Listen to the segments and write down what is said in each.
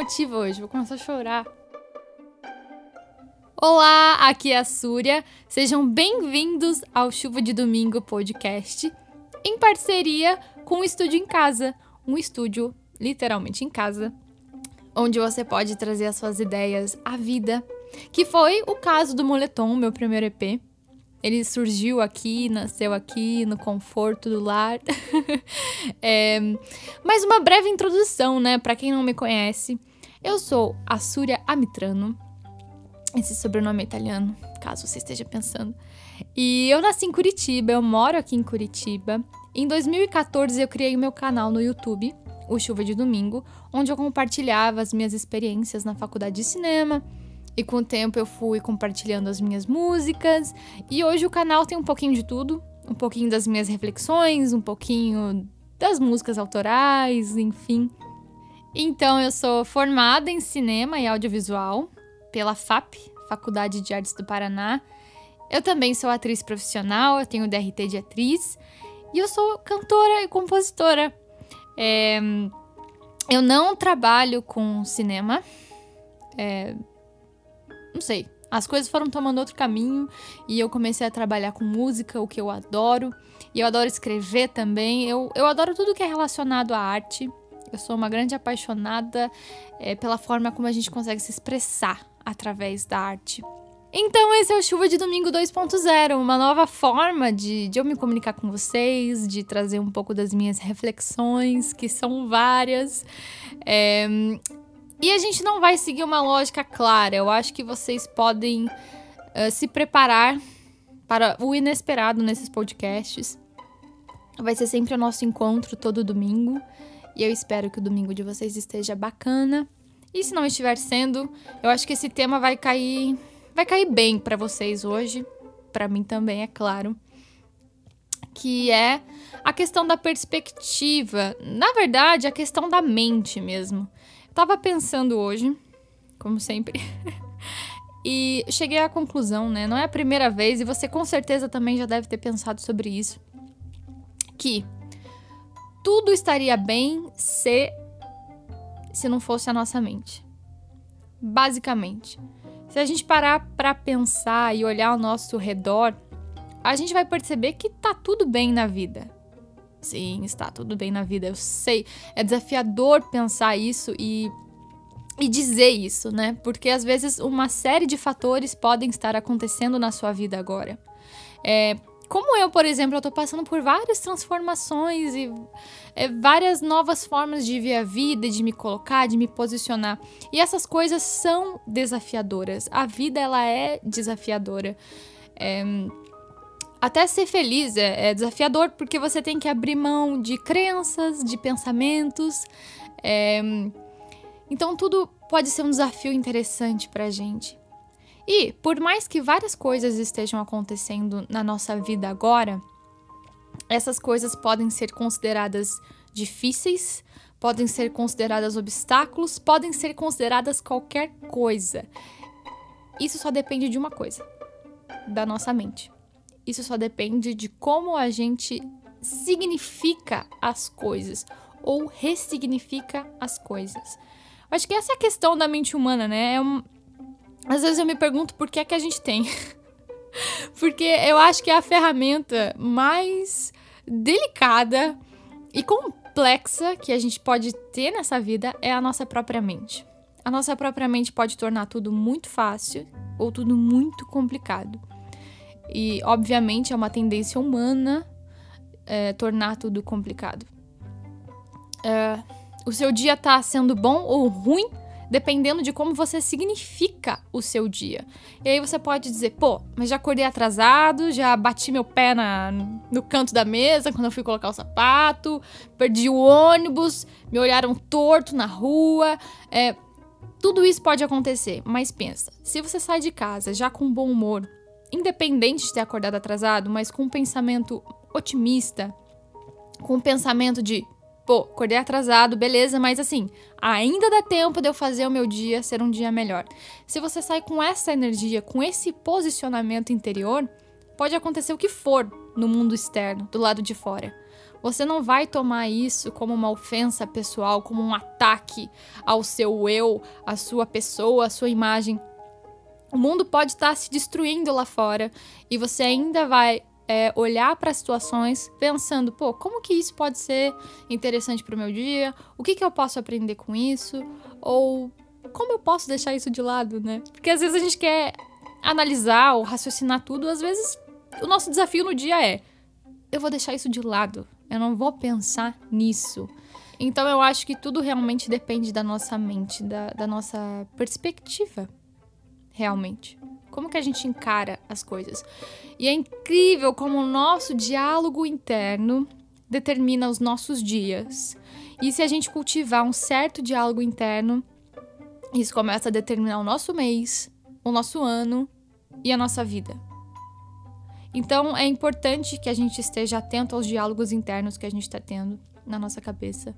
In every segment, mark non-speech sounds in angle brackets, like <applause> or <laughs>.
emotiva hoje, vou começar a chorar. Olá, aqui é a Súria. Sejam bem-vindos ao Chuva de Domingo podcast, em parceria com o Estúdio em Casa, um estúdio literalmente em casa, onde você pode trazer as suas ideias à vida, que foi o caso do Moletom, meu primeiro EP. Ele surgiu aqui, nasceu aqui, no conforto do lar. <laughs> é, mas uma breve introdução, né, para quem não me conhece. Eu sou a Súria Amitrano, esse sobrenome é italiano, caso você esteja pensando. E eu nasci em Curitiba, eu moro aqui em Curitiba. Em 2014 eu criei meu canal no YouTube, o Chuva de Domingo, onde eu compartilhava as minhas experiências na faculdade de cinema. E com o tempo eu fui compartilhando as minhas músicas. E hoje o canal tem um pouquinho de tudo, um pouquinho das minhas reflexões, um pouquinho das músicas autorais, enfim. Então eu sou formada em cinema e audiovisual, pela FAP, Faculdade de Artes do Paraná. Eu também sou atriz profissional, eu tenho DRT de atriz e eu sou cantora e compositora. É, eu não trabalho com cinema. É, não sei. As coisas foram tomando outro caminho e eu comecei a trabalhar com música, o que eu adoro. E eu adoro escrever também. Eu, eu adoro tudo que é relacionado à arte. Eu sou uma grande apaixonada é, pela forma como a gente consegue se expressar através da arte. Então, esse é o Chuva de Domingo 2.0, uma nova forma de, de eu me comunicar com vocês, de trazer um pouco das minhas reflexões, que são várias. É, e a gente não vai seguir uma lógica clara. Eu acho que vocês podem uh, se preparar para o inesperado nesses podcasts. Vai ser sempre o nosso encontro todo domingo. E eu espero que o domingo de vocês esteja bacana. E se não estiver sendo, eu acho que esse tema vai cair, vai cair bem para vocês hoje, para mim também, é claro, que é a questão da perspectiva, na verdade, a questão da mente mesmo. Eu tava pensando hoje, como sempre, <laughs> e cheguei à conclusão, né? Não é a primeira vez e você com certeza também já deve ter pensado sobre isso, que tudo estaria bem se se não fosse a nossa mente. Basicamente, se a gente parar para pensar e olhar ao nosso redor, a gente vai perceber que tá tudo bem na vida. Sim, está tudo bem na vida, eu sei. É desafiador pensar isso e e dizer isso, né? Porque às vezes uma série de fatores podem estar acontecendo na sua vida agora. É, como eu, por exemplo, eu tô passando por várias transformações e é, várias novas formas de ver a vida, de me colocar, de me posicionar. E essas coisas são desafiadoras. A vida, ela é desafiadora. É, até ser feliz é, é, desafiador porque você tem que abrir mão de crenças, de pensamentos. É, então, tudo pode ser um desafio interessante pra gente. E, por mais que várias coisas estejam acontecendo na nossa vida agora, essas coisas podem ser consideradas difíceis, podem ser consideradas obstáculos, podem ser consideradas qualquer coisa. Isso só depende de uma coisa: da nossa mente. Isso só depende de como a gente significa as coisas ou ressignifica as coisas. Acho que essa é a questão da mente humana, né? É um, às vezes eu me pergunto por que é que a gente tem. <laughs> Porque eu acho que é a ferramenta mais delicada e complexa que a gente pode ter nessa vida é a nossa própria mente. A nossa própria mente pode tornar tudo muito fácil ou tudo muito complicado. E, obviamente, é uma tendência humana é, tornar tudo complicado. É, o seu dia tá sendo bom ou ruim dependendo de como você significa o seu dia. E aí você pode dizer, pô, mas já acordei atrasado, já bati meu pé na, no canto da mesa quando eu fui colocar o sapato, perdi o ônibus, me olharam torto na rua. É, tudo isso pode acontecer, mas pensa, se você sai de casa já com bom humor, independente de ter acordado atrasado, mas com um pensamento otimista, com um pensamento de pô, acordei atrasado, beleza, mas assim, ainda dá tempo de eu fazer o meu dia ser um dia melhor. Se você sai com essa energia, com esse posicionamento interior, pode acontecer o que for no mundo externo, do lado de fora. Você não vai tomar isso como uma ofensa pessoal, como um ataque ao seu eu, à sua pessoa, à sua imagem. O mundo pode estar se destruindo lá fora e você ainda vai é, olhar para situações pensando, pô, como que isso pode ser interessante para o meu dia? O que, que eu posso aprender com isso? Ou como eu posso deixar isso de lado, né? Porque às vezes a gente quer analisar ou raciocinar tudo, às vezes o nosso desafio no dia é: eu vou deixar isso de lado, eu não vou pensar nisso. Então eu acho que tudo realmente depende da nossa mente, da, da nossa perspectiva, realmente. Como que a gente encara as coisas? E é incrível como o nosso diálogo interno determina os nossos dias. E se a gente cultivar um certo diálogo interno, isso começa a determinar o nosso mês, o nosso ano e a nossa vida. Então é importante que a gente esteja atento aos diálogos internos que a gente está tendo na nossa cabeça.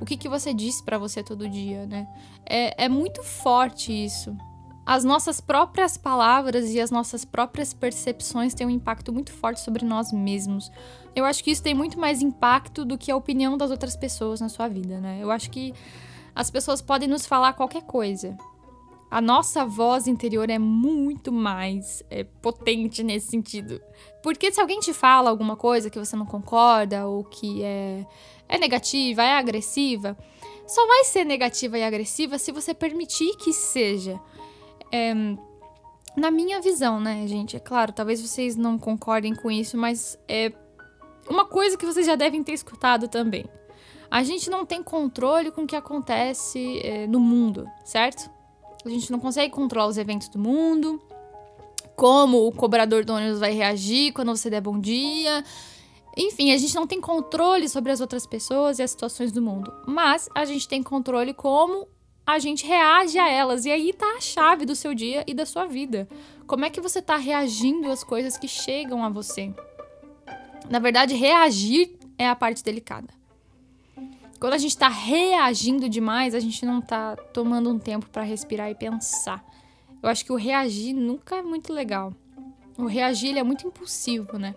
O que, que você diz para você todo dia, né? É, é muito forte isso as nossas próprias palavras e as nossas próprias percepções têm um impacto muito forte sobre nós mesmos. Eu acho que isso tem muito mais impacto do que a opinião das outras pessoas na sua vida, né? Eu acho que as pessoas podem nos falar qualquer coisa. A nossa voz interior é muito mais é, potente nesse sentido. Porque se alguém te fala alguma coisa que você não concorda ou que é, é negativa, é agressiva, só vai ser negativa e agressiva se você permitir que seja. É, na minha visão, né, gente? É claro, talvez vocês não concordem com isso, mas é uma coisa que vocês já devem ter escutado também. A gente não tem controle com o que acontece é, no mundo, certo? A gente não consegue controlar os eventos do mundo, como o cobrador do ônibus vai reagir quando você der bom dia. Enfim, a gente não tem controle sobre as outras pessoas e as situações do mundo. Mas a gente tem controle como a gente reage a elas. E aí tá a chave do seu dia e da sua vida. Como é que você tá reagindo às coisas que chegam a você? Na verdade, reagir é a parte delicada. Quando a gente tá reagindo demais, a gente não tá tomando um tempo para respirar e pensar. Eu acho que o reagir nunca é muito legal. O reagir é muito impulsivo, né?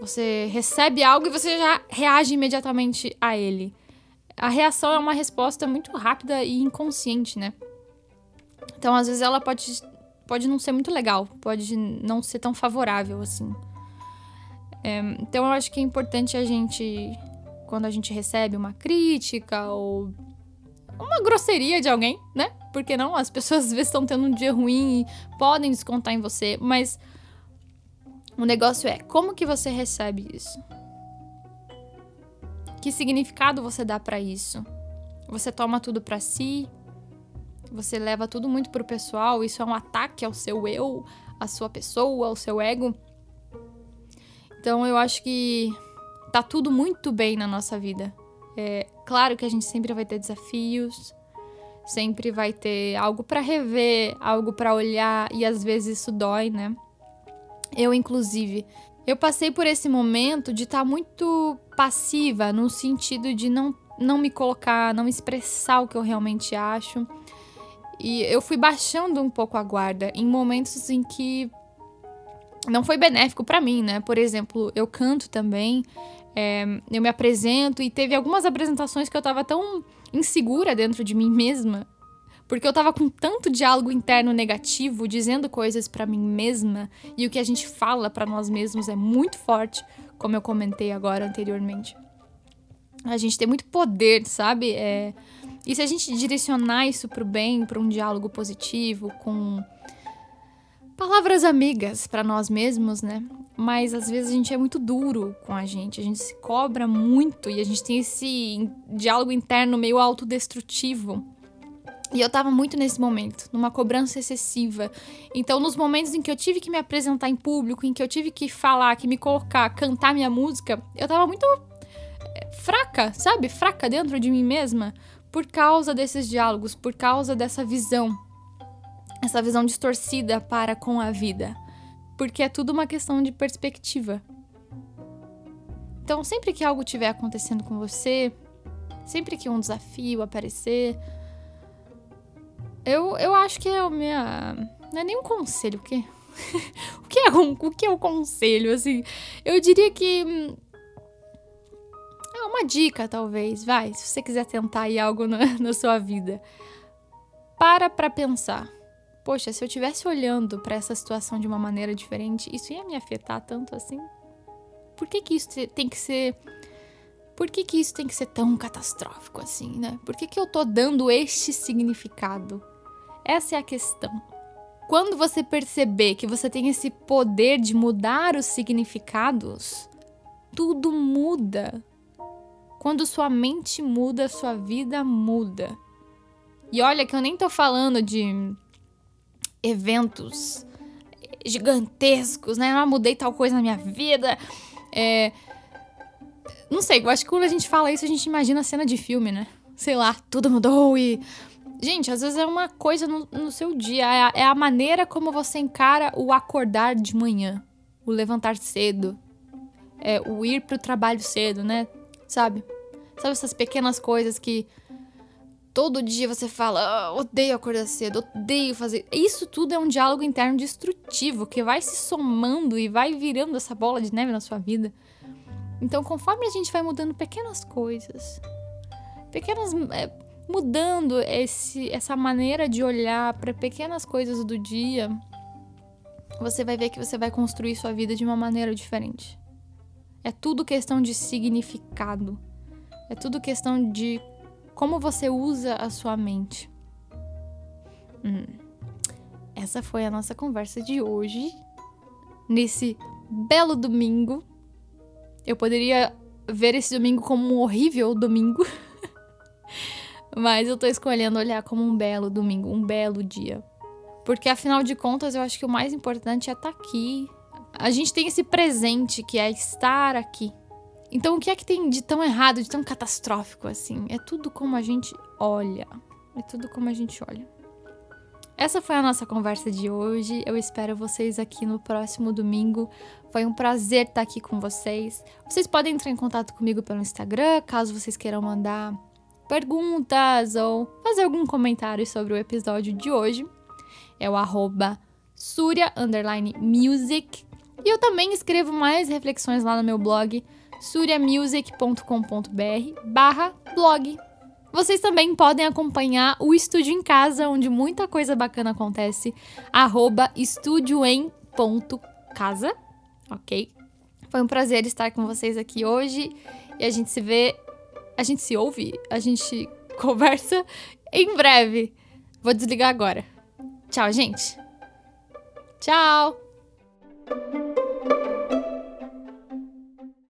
Você recebe algo e você já reage imediatamente a ele a reação é uma resposta muito rápida e inconsciente, né? Então, às vezes, ela pode, pode não ser muito legal, pode não ser tão favorável assim. É, então, eu acho que é importante a gente, quando a gente recebe uma crítica ou uma grosseria de alguém, né? Porque não? As pessoas às vezes estão tendo um dia ruim e podem descontar em você, mas o negócio é como que você recebe isso? Que significado você dá para isso? Você toma tudo para si? Você leva tudo muito pro pessoal? Isso é um ataque ao seu eu, à sua pessoa, ao seu ego? Então eu acho que tá tudo muito bem na nossa vida. É claro que a gente sempre vai ter desafios, sempre vai ter algo para rever, algo para olhar e às vezes isso dói, né? Eu inclusive eu passei por esse momento de estar tá muito passiva, no sentido de não, não me colocar, não expressar o que eu realmente acho. E eu fui baixando um pouco a guarda em momentos em que não foi benéfico para mim, né? Por exemplo, eu canto também, é, eu me apresento e teve algumas apresentações que eu tava tão insegura dentro de mim mesma porque eu tava com tanto diálogo interno negativo, dizendo coisas para mim mesma, e o que a gente fala para nós mesmos é muito forte, como eu comentei agora anteriormente. A gente tem muito poder, sabe? É... E se a gente direcionar isso pro bem, para um diálogo positivo, com palavras amigas para nós mesmos, né? Mas às vezes a gente é muito duro com a gente, a gente se cobra muito e a gente tem esse diálogo interno meio autodestrutivo. E eu tava muito nesse momento, numa cobrança excessiva. Então, nos momentos em que eu tive que me apresentar em público, em que eu tive que falar, que me colocar, cantar minha música, eu tava muito eh, fraca, sabe? Fraca dentro de mim mesma, por causa desses diálogos, por causa dessa visão. Essa visão distorcida para com a vida. Porque é tudo uma questão de perspectiva. Então, sempre que algo estiver acontecendo com você, sempre que um desafio aparecer, eu, eu acho que é o minha. Não é nem um conselho, o quê? <laughs> o, que é um, o que é um conselho, assim? Eu diria que. Hum, uma, uma dica, talvez, vai, se você quiser tentar aí algo na, <laughs> na sua vida. Para pra pensar. Poxa, se eu estivesse olhando para essa situação de uma maneira diferente, isso ia me afetar tanto assim? Por que, que isso tem que ser. Por que, que isso tem que ser tão catastrófico assim, né? Por que, que eu tô dando este significado? Essa é a questão. Quando você perceber que você tem esse poder de mudar os significados, tudo muda. Quando sua mente muda, sua vida muda. E olha que eu nem tô falando de eventos gigantescos, né? Ah, mudei tal coisa na minha vida. É... Não sei, eu acho que quando a gente fala isso, a gente imagina a cena de filme, né? Sei lá, tudo mudou e. Gente, às vezes é uma coisa no, no seu dia. É a, é a maneira como você encara o acordar de manhã, o levantar cedo, é, o ir pro trabalho cedo, né? Sabe? Sabe essas pequenas coisas que todo dia você fala, oh, odeio acordar cedo, odeio fazer. Isso tudo é um diálogo interno destrutivo que vai se somando e vai virando essa bola de neve na sua vida. Então, conforme a gente vai mudando pequenas coisas, pequenas. É, mudando esse, essa maneira de olhar para pequenas coisas do dia, você vai ver que você vai construir sua vida de uma maneira diferente. É tudo questão de significado. É tudo questão de como você usa a sua mente. Hum. Essa foi a nossa conversa de hoje. Nesse belo domingo. Eu poderia ver esse domingo como um horrível domingo. <laughs> Mas eu tô escolhendo olhar como um belo domingo, um belo dia. Porque afinal de contas, eu acho que o mais importante é estar tá aqui. A gente tem esse presente que é estar aqui. Então, o que é que tem de tão errado, de tão catastrófico assim? É tudo como a gente olha. É tudo como a gente olha. Essa foi a nossa conversa de hoje. Eu espero vocês aqui no próximo domingo. Foi um prazer estar aqui com vocês. Vocês podem entrar em contato comigo pelo Instagram, caso vocês queiram mandar perguntas ou fazer algum comentário sobre o episódio de hoje. É o arroba Surya Music. E eu também escrevo mais reflexões lá no meu blog suriamusic.com.br barra blog. Vocês também podem acompanhar o Estúdio em Casa, onde muita coisa bacana acontece, arroba estudioem.casa, ok? Foi um prazer estar com vocês aqui hoje e a gente se vê, a gente se ouve, a gente <laughs> conversa em breve. Vou desligar agora. Tchau, gente. Tchau.